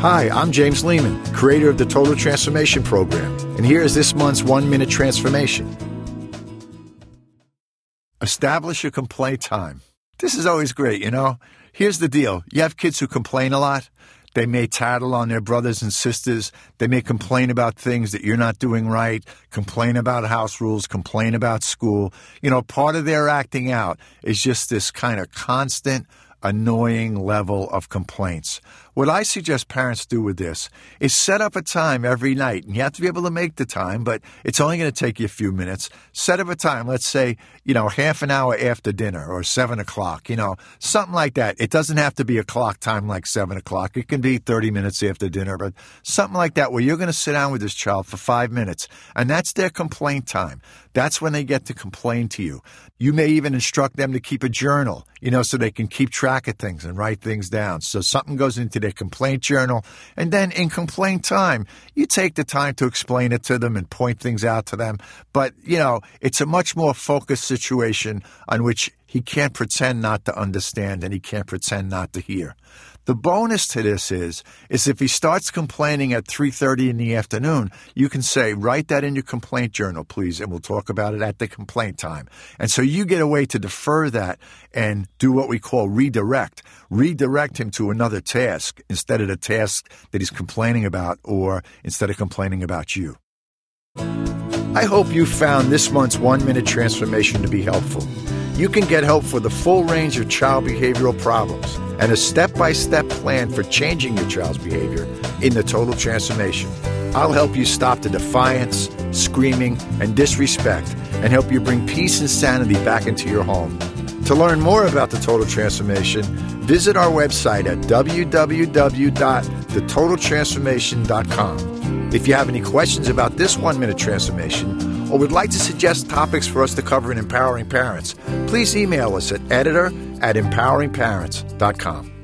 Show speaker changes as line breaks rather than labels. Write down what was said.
Hi, I'm James Lehman, creator of the Total Transformation Program, and here is this month's one minute transformation. Establish a complaint time. This is always great, you know? Here's the deal you have kids who complain a lot. They may tattle on their brothers and sisters. They may complain about things that you're not doing right, complain about house rules, complain about school. You know, part of their acting out is just this kind of constant, annoying level of complaints. What I suggest parents do with this is set up a time every night, and you have to be able to make the time, but it's only going to take you a few minutes. Set up a time, let's say, you know, half an hour after dinner or seven o'clock, you know, something like that. It doesn't have to be a clock time like seven o'clock. It can be 30 minutes after dinner, but something like that where you're going to sit down with this child for five minutes, and that's their complaint time. That's when they get to complain to you. You may even instruct them to keep a journal, you know, so they can keep track of things and write things down. So something goes into their complaint journal. And then in complaint time, you take the time to explain it to them and point things out to them. But, you know, it's a much more focused situation on which he can't pretend not to understand and he can't pretend not to hear. The bonus to this is is if he starts complaining at 3:30 in the afternoon, you can say write that in your complaint journal please and we'll talk about it at the complaint time. And so you get a way to defer that and do what we call redirect. Redirect him to another task instead of the task that he's complaining about or instead of complaining about you. I hope you found this month's 1 minute transformation to be helpful. You can get help for the full range of child behavioral problems and a step by step plan for changing your child's behavior in the total transformation. I'll help you stop the defiance, screaming, and disrespect and help you bring peace and sanity back into your home. To learn more about the total transformation, visit our website at www.thetotaltransformation.com. If you have any questions about this one minute transformation or would like to suggest topics for us to cover in Empowering Parents, please email us at editor at empoweringparents.com.